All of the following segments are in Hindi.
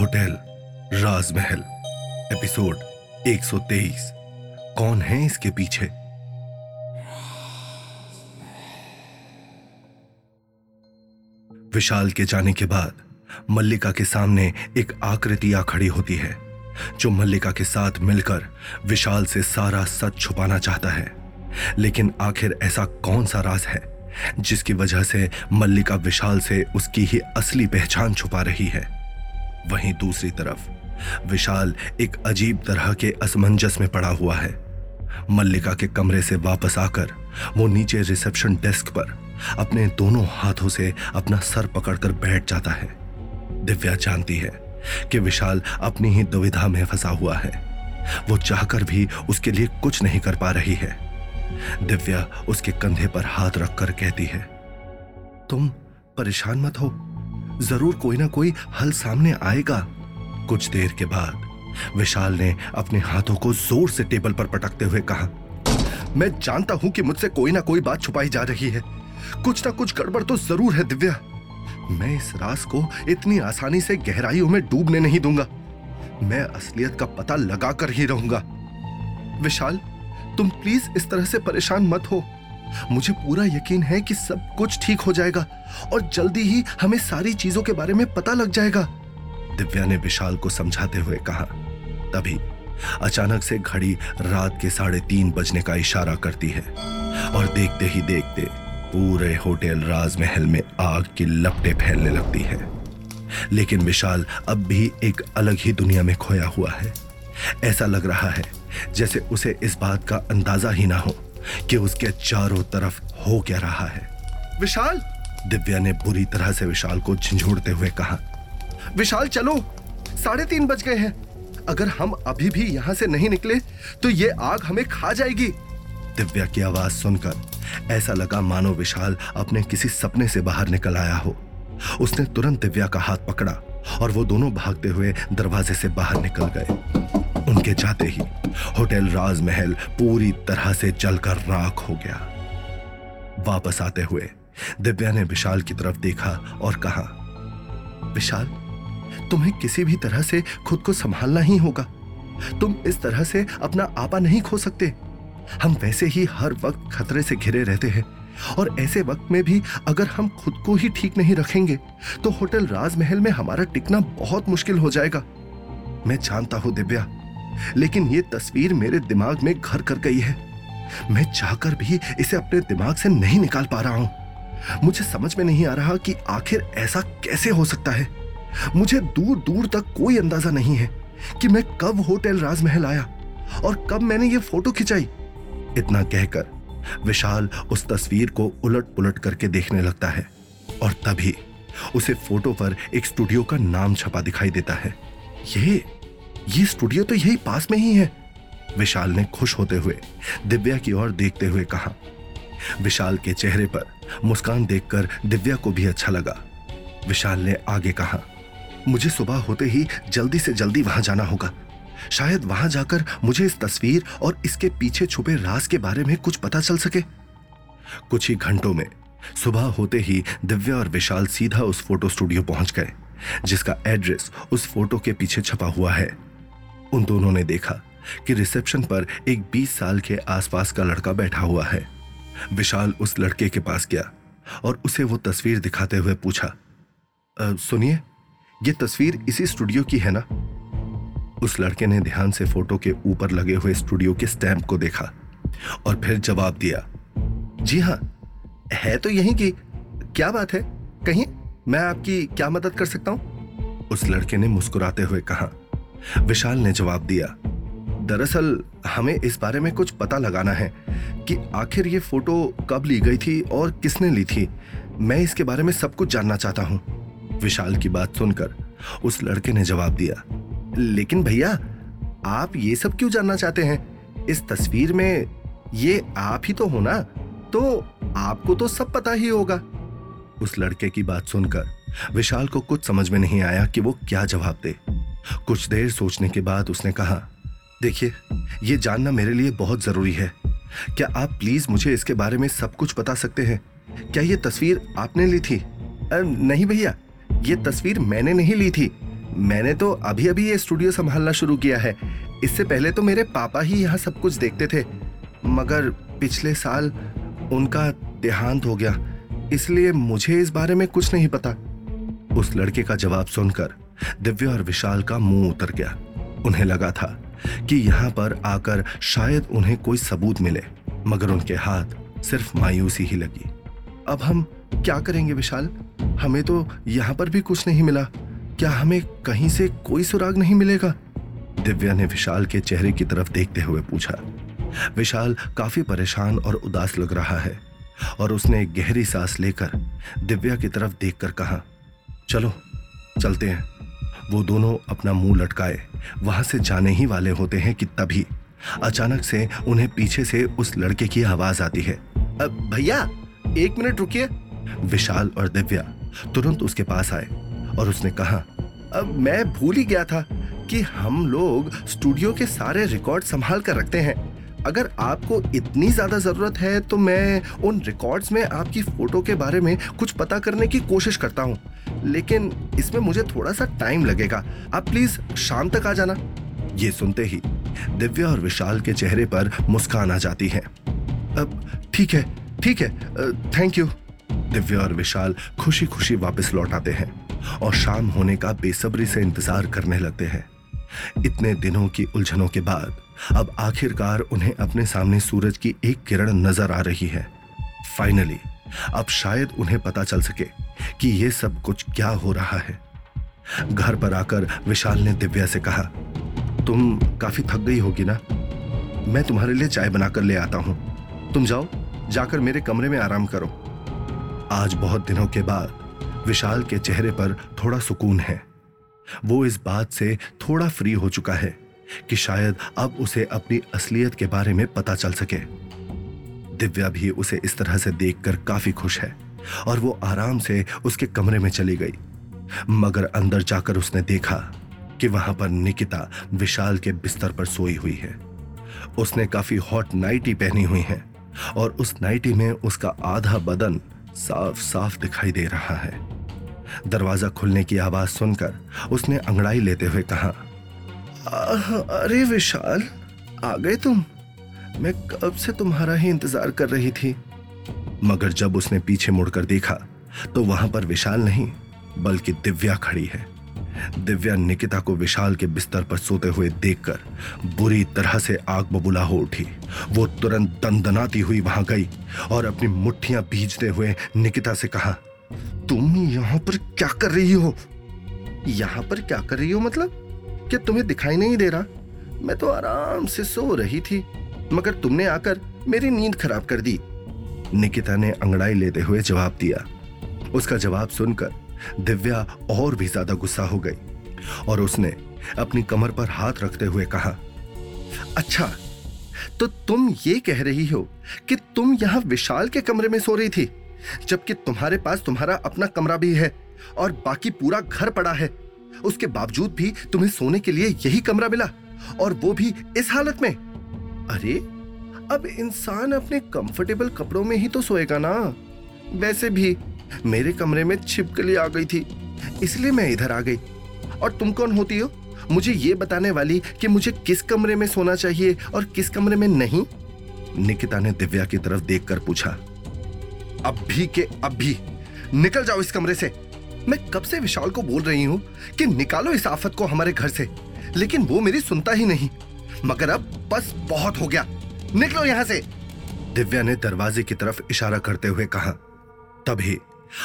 होटल राजमहल, एपिसोड 123 कौन है इसके पीछे? विशाल के जाने के बाद मल्लिका के सामने एक आकृति आ खड़ी होती है, जो मल्लिका के साथ मिलकर विशाल से सारा सच छुपाना चाहता है। लेकिन आखिर ऐसा कौन सा राज है? जिसकी वजह से मल्लिका विशाल से उसकी ही असली पहचान छुपा रही है। वहीं दूसरी तरफ़, विशाल एक अजीब तरह के असमंजस में पड़ा हुआ है। मल्लिका के कमरे से वापस आकर वो नीचे रिसेप्शन डेस्क पर अपने दोनों हाथों से अपना सर पकड़कर बैठ जाता है। दिव्या जानती है कि विशाल अपनी ही दुविधा में फंसा हुआ है। वो चाहकर भी उसके लिए कुछ नहीं कर पा रही है। दिव्या उसके कंधे पर हाथ रखकर कहती है, तुम परेशान मत हो। ज़रूर कोई ना कोई हल सामने आएगा। कुछ देर के बाद विशाल ने अपने हाथों को ज़ोर से टेबल पर पटकते हुए कहा, मैं जानता हूँ कि मुझसे कोई ना कोई बात छुपाई जा रही है। कुछ ना कुछ गड़बड़ तो ज़रूर है, दिव्या। मैं इस रास को इतनी आसानी से गहराइयों में डूबने नहीं दूँगा। मैं असलियत का पता लगाकर ही रहूँगा। विशाल तुम प्लीज़ इस तरह से परेशान मत हो। मुझे पूरा यकीन है कि सब कुछ ठीक हो जाएगा और जल्दी ही हमें सारी चीज़ों के बारे में पता लग जाएगा। दिव्या ने विशाल को समझाते हुए कहा। तभी अचानक से घड़ी रात के साढ़े तीन बजने का इशारा करती है और देखते ही देखते पूरे होटल राजमहल में आग की लपटें फैलने लगती है। लेकिन विशाल अब भी एक अलग ही दुनिया में खोया हुआ है। ऐसा लग रहा है जैसे उसे इस बात का अंदाज़ा ही ना हो कि उसके चारों तरफ़ हो क्या रहा है। विशाल! दिव्या ने बुरी तरह से विशाल को झंझोड़ते हुए कहा विशाल चलो! साढ़े तीन बज गए हैं। अगर हम अभी भी यहाँ से नहीं निकले तो ये आग हमें खा जाएगी। दिव्या की आवाज़ सुनकर ऐसा लगा मानो विशाल अपने किसी सपने से बाहर निकल आया हो। उसने तुरंत दिव्या का हाथ पकड़ा और वो दोनों भागते हुए दरवाजे से बाहर निकल गए। उनके जाते ही होटल राजमहल पूरी तरह से जलकर राख हो गया। वापस आते हुए दिव्या ने विशाल की तरफ़ देखा और कहा, विशाल, तुम्हें किसी भी तरह से खुद को संभालना ही होगा। तुम इस तरह से अपना आपा नहीं खो सकते। हम वैसे ही हर वक्त खतरे से घिरे रहते हैं और ऐसे वक्त में भी अगर हम खुद को ही ठीक नहीं रखेंगे तो होटल राजमहल में हमारा टिकना बहुत मुश्किल हो जाएगा। मैं जानता हूँ दिव्या लेकिन ये तस्वीर मेरे दिमाग में घर कर गई है। मैं चाहकर भी इसे अपने दिमाग से नहीं निकाल पा रहा हूँ। मुझे समझ में नहीं आ रहा कि आखिर ऐसा कैसे हो सकता है। मुझे दूर दूर तक कोई अंदाज़ा नहीं है कि मैं कब होटल राजमहल आया और कब मैंने ये फ़ोटो खिंचाई। इतना कहकर विशाल उस तस्वीर को उलट पुलट करके देखने लगता है और तभी उसे फ़ोटो पर एक स्टूडियो का नाम छपा दिखाई देता है। ये ये स्टूडियो तो यही पास में ही है। विशाल ने खुश होते हुए, दिव्या की ओर देखते हुए कहा। विशाल के चेहरे पर मुस्कान देखकर दिव्या को भी अच्छा लगा। विशाल ने आगे कहा, मुझे सुबह होते ही जल्दी से जल्दी वहाँ जाना होगा। शायद वहाँ जाकर मुझे इस तस्वीर और इसके पीछे छुपे राज के बारे में कुछ पता चल सके। कुछ ही घंटों में सुबह होते ही दिव्या और विशाल सीधा उस फ़ोटो स्टूडियो पहुँच गए, जिसका एड्रेस उस फ़ोटो के पीछे छपा हुआ है। उन दोनों ने देखा कि रिसेप्शन पर एक 20 साल के आसपास का लड़का बैठा हुआ है। विशाल उस लड़के के पास गया और उसे वो तस्वीर दिखाते हुए पूछा सुनिए, ये तस्वीर इसी स्टूडियो की है ना? उस लड़के ने ध्यान से फ़ोटो के ऊपर लगे हुए स्टूडियो के स्टैंप को देखा और फिर जवाब दिया, जी हाँ है तो यही की। क्या बात है? कहीं मैं आपकी क्या मदद कर सकता हूँ? उस लड़के ने मुस्कुराते हुए कहा विशाल ने जवाब दिया, दरअसल हमें इस बारे में कुछ पता लगाना है कि आखिर ये फ़ोटो कब ली गई थी और किसने ली थी। मैं इसके बारे में सब कुछ जानना चाहता हूँ। विशाल की बात सुनकर उस लड़के ने जवाब दिया, लेकिन भैया, आप ये सब क्यों जानना चाहते हैं? इस तस्वीर में ये आप ही तो हो ना तो आपको तो सब पता ही होगा। उस लड़के की बात सुनकर विशाल को कुछ समझ में नहीं आया कि वो क्या जवाब दे। कुछ देर सोचने के बाद उसने कहा, देखिए, ये जानना मेरे लिए बहुत ज़रूरी है। क्या आप प्लीज़ मुझे इसके बारे में सब कुछ बता सकते हैं? क्या ये तस्वीर आपने ली थी? नहीं भैया, ये तस्वीर मैंने नहीं ली थी। मैंने तो अभी अभी ये स्टूडियो संभालना शुरू किया है। इससे पहले तो मेरे पापा ही यहाँ सब कुछ देखते थे। मगर पिछले साल उनका देहांत हो गया, इसलिए मुझे इस बारे में कुछ नहीं पता। उस लड़के का जवाब सुनकर दिव्या और विशाल का मुँह उतर गया। उन्हें लगा था कि यहाँ पर आकर शायद उन्हें कोई सबूत मिले, मगर उनके हाथ सिर्फ़ मायूसी ही लगी। अब हम क्या करेंगे विशाल? हमें तो यहाँ पर भी कुछ नहीं मिला। क्या हमें कहीं से कोई सुराग नहीं मिलेगा? दिव्या ने विशाल के चेहरे की तरफ़ देखते हुए पूछा। विशाल काफ़ी परेशान और उदास लग रहा है, और उसने गहरी सांस लेकर दिव्या की तरफ़ देखकर कहा, चलो, चलते हैं। वो दोनों अपना मुँह लटकाए। वहाँ से जाने ही वाले होते हैं कि तभी। अचानक से उन्हें पीछे से उस लड़के की आवाज़ आती है। भैया, एक मिनट रुकिए। विशाल और दिव्या तुरंत उसके पास आए और उसने कहा अब मैं भूल ही गया था कि हम लोग स्टूडियो के सारे रिकॉर्ड संभाल कर रखते हैं। अगर आपको इतनी ज़्यादा ज़रूरत है तो मैं उन रिकॉर्ड्स में आपकी फ़ोटो के बारे में कुछ पता करने की कोशिश करता हूँ। लेकिन इसमें मुझे थोड़ा सा टाइम लगेगा। आप प्लीज़ शाम तक आ जाना। ये सुनते ही दिव्या और विशाल के चेहरे पर मुस्कान आ जाती है। अब ठीक है ठीक है थैंक यू दिव्या और विशाल खुशी खुशी वापस लौट आते हैं और शाम होने का बेसब्री से इंतज़ार करने लगते हैं। इतने दिनों की उलझनों के बाद, अब आखिरकार उन्हें अपने सामने सूरज की एक किरण नज़र आ रही है। फाइनली अब शायद उन्हें पता चल सके कि यह सब कुछ क्या हो रहा है। घर पर आकर विशाल ने दिव्या से कहा, तुम काफ़ी थक गई होगी ना? मैं तुम्हारे लिए चाय बनाकर ले आता हूँ। तुम जाओ, जाकर मेरे कमरे में आराम करो। आज बहुत दिनों के बाद विशाल के चेहरे पर थोड़ा सुकून है। वो इस बात से थोड़ा फ्री हो चुका है कि शायद अब उसे अपनी असलियत के बारे में पता चल सके। दिव्या भी उसे इस तरह से देखकर काफ़ी खुश है और वो आराम से उसके कमरे में चली गई। मगर अंदर जाकर उसने देखा कि वहाँ पर निकिता विशाल के बिस्तर पर सोई हुई है। उसने काफ़ी हॉट नाइटी पहनी हुई है और उस नाइटी में उसका आधा बदन साफ़ साफ़ दिखाई दे रहा है। दरवाज़ा खुलने की आवाज़ सुनकर उसने अंगड़ाई लेते हुए कहा अरे विशाल, आ गए तुम। मैं कब से तुम्हारा ही इंतज़ार कर रही थी? मगर जब उसने पीछे मुड़कर देखा तो वहाँ पर विशाल नहीं, बल्कि दिव्या खड़ी है। दिव्या निकिता को विशाल के बिस्तर पर सोते हुए देखकर बुरी तरह से आग बबूला हो उठी। वो तुरंत दंदनाती हुई वहाँ गई और अपनी मुट्ठियाँ भीजते हुए निकिता से कहा तुम यहाँ पर क्या कर रही हो? यहाँ पर क्या कर रही हो मतलब? क्या तुम्हें दिखाई नहीं दे रहा? मैं तो आराम से सो रही थी, मगर तुमने आकर मेरी नींद खराब कर दी। निकिता ने अंगड़ाई लेते हुए जवाब दिया। उसका जवाब सुनकर दिव्या और भी ज़्यादा गुस्सा हो गई और उसने अपनी कमर पर हाथ रखते हुए कहा अच्छा तो तुम ये कह रही हो कि तुम यहाँ विशाल के कमरे में सो रही थी? जबकि तुम्हारे पास तुम्हारा अपना कमरा भी है और बाकी पूरा घर पड़ा है। उसके बावजूद भी तुम्हें सोने के लिए यही कमरा मिला और वो भी इस हालत में। अरे, अब इंसान अपने कंफर्टेबल कपड़ों में ही तो सोएगा ना। वैसे भी मेरे कमरे में छिपकली आ गई थी, इसलिए मैं इधर आ गई। और तुम कौन होती हो? मुझे ये बताने वाली कि मुझे किस कमरे में सोना चाहिए और किस कमरे में नहीं? निकिता ने दिव्या की तरफ़ देखकर पूछा। अभी के अभी। निकल जाओ इस कमरे से। मैं कब से विशाल को बोल रही हूँ कि निकालो इस आफत को हमारे घर से। लेकिन वो मेरी सुनता ही नहीं। मगर अब बस बहुत हो गया। निकलो यहाँ से। दिव्या ने दरवाजे की तरफ़ इशारा करते हुए कहा। तभी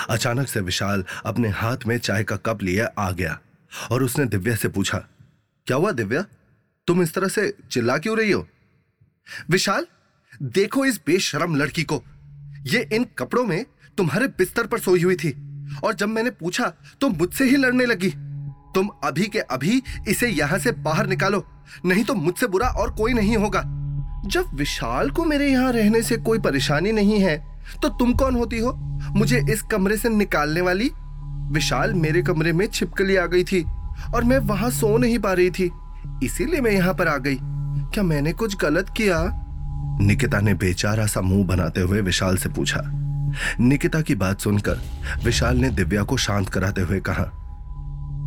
अचानक से विशाल अपने हाथ में चाय का कप लिए आ गया और उसने दिव्या से पूछा, क्या हुआ दिव्या? तुम इस तरह से चिल्ला क्यों रही हो? विशाल, देखो इस बेशरम लड़की को। ये इन कपड़ों में तुम्हारे बिस्तर पर सोई हुई थी। और जब मैंने पूछा तो मुझसे ही लड़ने लगी? तुम अभी के अभी इसे यहाँ से बाहर निकालो, नहीं तो मुझसे बुरा और कोई नहीं होगा। जब विशाल को मेरे यहाँ रहने से कोई परेशानी नहीं है तो तुम कौन होती हो? मुझे इस कमरे से निकालने वाली? विशाल मेरे कमरे में छिपकली आ गई थी, और मैं वहाँ सो नहीं पा रही थी। इसीलिए मैं यहाँ पर आ गई। क्या मैंने कुछ गलत किया? निकिता ने बेचारा सा मुँह बनाते हुए विशाल से पूछा। निकिता की बात सुनकर विशाल ने दिव्या को शांत कराते हुए कहा,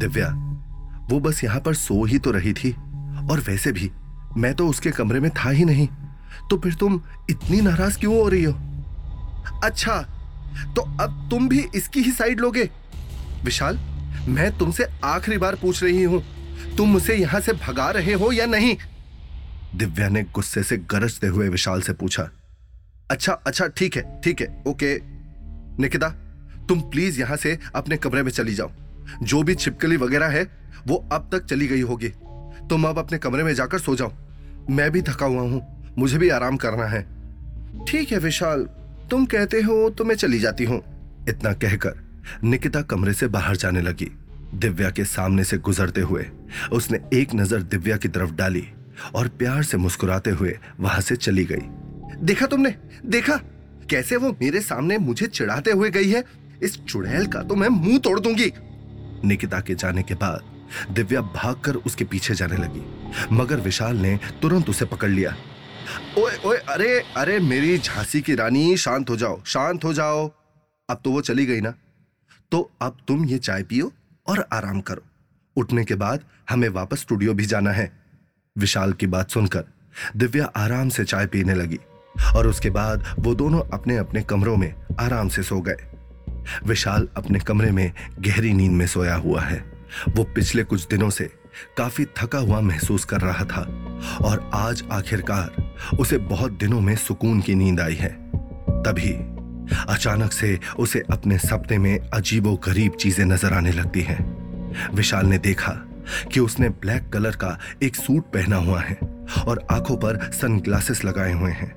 दिव्या, वो बस यहाँ पर सो ही तो रही थी, और वैसे भी मैं तो उसके कमरे में था ही नहीं तो फिर तुम इतनी नाराज़ क्यों हो रही हो? अच्छा तो अब तुम भी इसकी ही साइड लोगे? विशाल, मैं तुमसे आखिरी बार पूछ रही हूँ, तुम मुझे यहाँ से भगा रहे हो या नहीं? दिव्या ने गुस्से से गरजते हुए विशाल से पूछा अच्छा अच्छा ठीक है ठीक है, ओके। निकिता, तुम प्लीज़ यहाँ से अपने कमरे में चली जाओ। जो भी छिपकली वगैरह है, वो अब तक चली गई होगी। तुम अब अपने कमरे में जाकर सो जाओ। मैं भी थका हुआ हूँ, मुझे भी आराम करना है। ठीक है विशाल, तुम कहते हो तो मैं चली जाती हूँ। इतना कहकर निकिता कमरे से बाहर जाने लगी। दिव्या के सामने से गुजरते हुए उसने एक नज़र दिव्या की तरफ़ डाली। और प्यार से मुस्कुराते हुए वहाँ से चली गई। देखा तुमने? देखा? कैसे वो मेरे सामने मुझे चिढ़ाते हुए गई है? इस चुड़ैल का तो मैं मुँह तोड़ दूँगी। निकिता के जाने के बाद दिव्या भागकर उसके पीछे जाने लगी। मगर विशाल ने तुरंत उसे पकड़ लिया। ओए ओए, अरे अरे, मेरी झांसी की रानी, शांत हो जाओ, शांत हो जाओ। अब तो वो चली गई ना? तो अब तुम ये चाय पियो और आराम करो। उठने के बाद हमें वापस स्टूडियो भी जाना है। विशाल की बात सुनकर दिव्या आराम से चाय पीने लगी और उसके बाद वो दोनों अपने अपने कमरों में आराम से सो गए। विशाल अपने कमरे में गहरी नींद में सोया हुआ है। वो पिछले कुछ दिनों से काफ़ी थका हुआ महसूस कर रहा था और आज आखिरकार उसे बहुत दिनों में सुकून की नींद आई है। तभी अचानक से उसे अपने सपने में अजीबो गरीब चीज़ें नज़र आने लगती हैं। विशाल ने देखा कि उसने ब्लैक कलर का एक सूट पहना हुआ है और आँखों पर सनग्लासेस लगाए हुए हैं।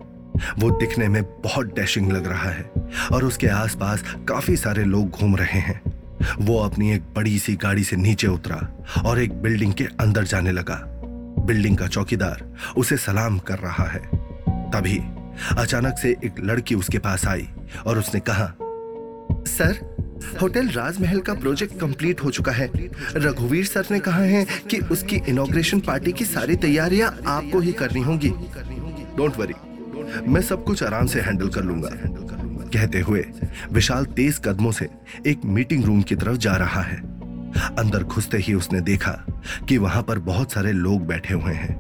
वो दिखने में बहुत डैशिंग लग रहा है और उसके आसपास काफ़ी सारे लोग घूम रहे हैं। वो अपनी एक बड़ी सी गाड़ी से नीचे उतरा और एक बिल्डिंग के अंदर जाने लगा। बिल्डिंग का चौकीदार उसे सलाम कर रहा है। तभी अचानक से एक लड़की उसके पास आई और उसने कहा, सर होटल राजमहल का प्रोजेक्ट कंप्लीट हो चुका है। रघुवीर सर ने कहा है कि उसकी इनोग्रेशन पार्टी की सारी तैयारियाँ आपको ही करनी होंगी। डोंट वरी मैं सब कुछ आराम से हैंडल कर लूँगा। कहते हुए, विशाल तेज कदमों से एक मीटिंग रूम की तरफ़ जा रहा है। अंदर घुसते ही उसने देखा कि वहाँ पर बहुत सारे लोग बैठे हुए हैं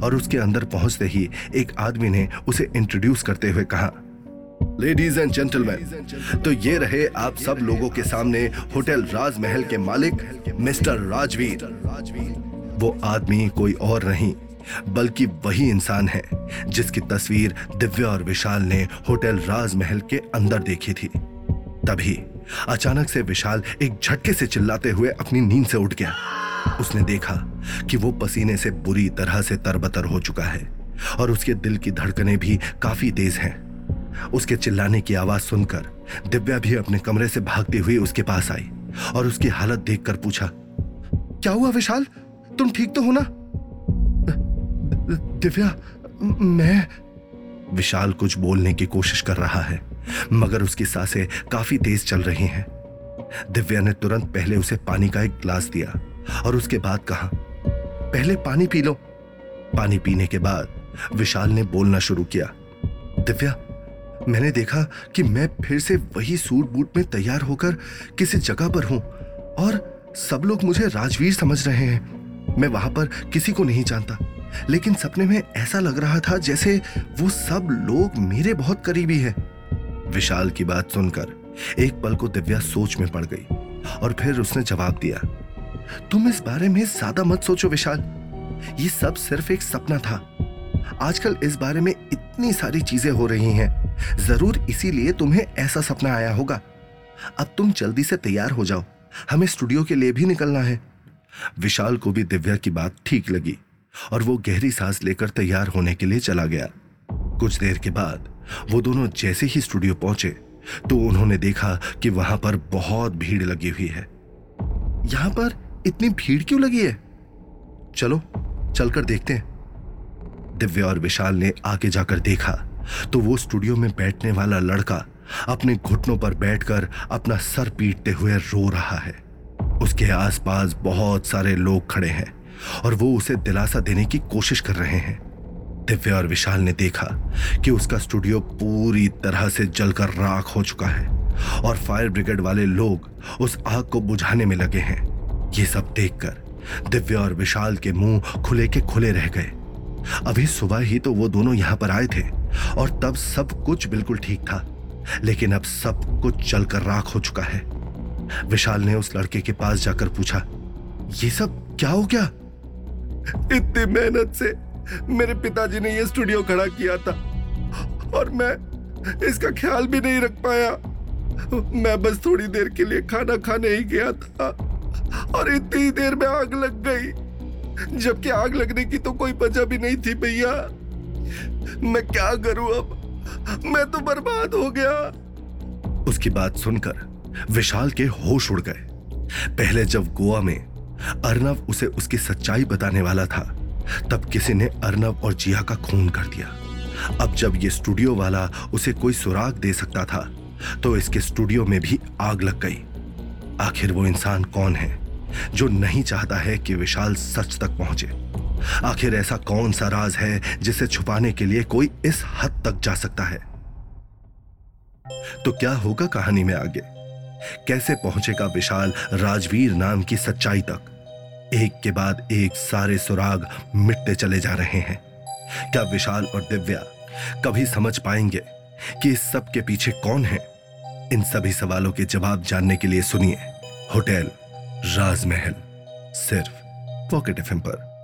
और उसके अंदर पहुँचते ही एक आदमी ने उसे इंट्रोड्यूस करते हुए कहा लेडीज़ एंड जेंटलमैन तो ये रहे आप सब लोगों के सामने होटल राजमहल के मालिक मिस्टर राजवीर। वो आदमी कोई और नहीं, बल्कि वही इंसान है, जिसकी तस्वीर दिव्या और विशाल ने होटल राजमहल के अंदर देखी थी। तभी अचानक से विशाल एक झटके से चिल्लाते हुए अपनी नींद से उठ गया। उसने देखा कि वो पसीने से बुरी तरह से तरबतर हो चुका है, और उसके दिल की धड़कनें भी काफ़ी तेज हैं। उसके चिल्लाने की आवाज़ सुनकर दिव्या भी अपने कमरे से भागती हुई उसके पास आई और उसकी हालत देखकर पूछा, क्या हुआ विशाल? तुम ठीक तो हो ना? दिव्या, मैं विशाल कुछ बोलने की कोशिश कर रहा है, मगर उसकी साँसें काफ़ी तेज चल रही हैं। दिव्या ने तुरंत पहले उसे पानी का एक ग्लास दिया और उसके बाद कहा, पहले पानी पी लो। पानी पीने के बाद विशाल ने बोलना शुरू किया, दिव्या मैंने देखा कि मैं फिर से वही सूट बूट में तैयार होकर किसी जगह पर हूँ और सब लोग मुझे राजवीर समझ रहे हैं। मैं वहाँ पर किसी को नहीं जानता, लेकिन सपने में ऐसा लग रहा था जैसे वो सब लोग मेरे बहुत करीबी हैं। विशाल की बात सुनकर एक पल को दिव्या सोच में पड़ गई और फिर उसने जवाब दिया, तुम इस बारे में ज़्यादा मत सोचो विशाल। ये सब सिर्फ़ एक सपना था। आजकल इस बारे में इतनी सारी चीज़ें हो रही हैं। ज़रूर इसीलिए तुम्हें ऐसा सपना आया होगा। अब तुम जल्दी से तैयार हो जाओ। हमें स्टूडियो के लिए भी निकलना है। विशाल को भी दिव्या की बात ठीक लगी और वो गहरी सांस लेकर तैयार होने के लिए चला गया। कुछ देर के बाद वो दोनों जैसे ही स्टूडियो पहुँचे तो उन्होंने देखा कि वहाँ पर बहुत भीड़ लगी हुई है। यहाँ पर इतनी भीड़ क्यों लगी है? चलो, चलकर देखते हैं। दिव्या और विशाल ने आगे जाकर देखा तो वो स्टूडियो में बैठने वाला लड़का अपने घुटनों पर बैठकर अपना सर पीटते हुए रो रहा है। उसके आसपास बहुत सारे लोग खड़े हैं और वो उसे दिलासा देने की कोशिश कर रहे हैं। दिव्या और विशाल ने देखा कि उसका स्टूडियो पूरी तरह से जलकर राख हो चुका है और फायर ब्रिगेड वाले लोग उस आग को बुझाने में लगे हैं। ये सब देखकर दिव्या और विशाल के मुँह खुले के खुले रह गए। अभी सुबह ही तो वो दोनों यहाँ पर आए थे। और तब सब कुछ बिल्कुल ठीक था। लेकिन अब सब कुछ चलकर राख हो चुका है। विशाल ने उस लड़के के पास जाकर पूछा, ये सब क्या हो गया? इतनी मेहनत से मेरे पिताजी ने यह स्टूडियो खड़ा किया था और मैं इसका ख्याल भी नहीं रख पाया। मैं बस थोड़ी देर के लिए खाना खाने ही गया था और इतनी देर में आग लग गई। जबकि आग लगने की तो कोई वजह भी नहीं थी भैया। मैं क्या करूँ अब? मैं तो बर्बाद हो गया। उसकी बात सुनकर विशाल के होश उड़ गए। पहले जब गोवा में अर्नव उसे उसकी सच्चाई बताने वाला था, तब किसी ने अर्नव और जिया का खून कर दिया। अब जब ये स्टूडियो वाला उसे कोई सुराग दे सकता था तो इसके स्टूडियो में भी आग लग गई। आखिर वो इंसान कौन है, जो नहीं चाहता है कि विशाल सच तक पहुँचे? आखिर ऐसा कौन सा राज है जिसे छुपाने के लिए कोई इस हद तक जा सकता है? तो क्या होगा कहानी में आगे? कैसे पहुंचेगा विशाल राजवीर नाम की सच्चाई तक? एक के बाद एक सारे सुराग मिटते चले जा रहे हैं। क्या विशाल और दिव्या कभी समझ पाएँगे कि इस सब के पीछे कौन है? इन सभी सवालों के जवाब जानने के लिए सुनिए होटल राजमहल, सिर्फ़ पॉकेट एफ़ पर।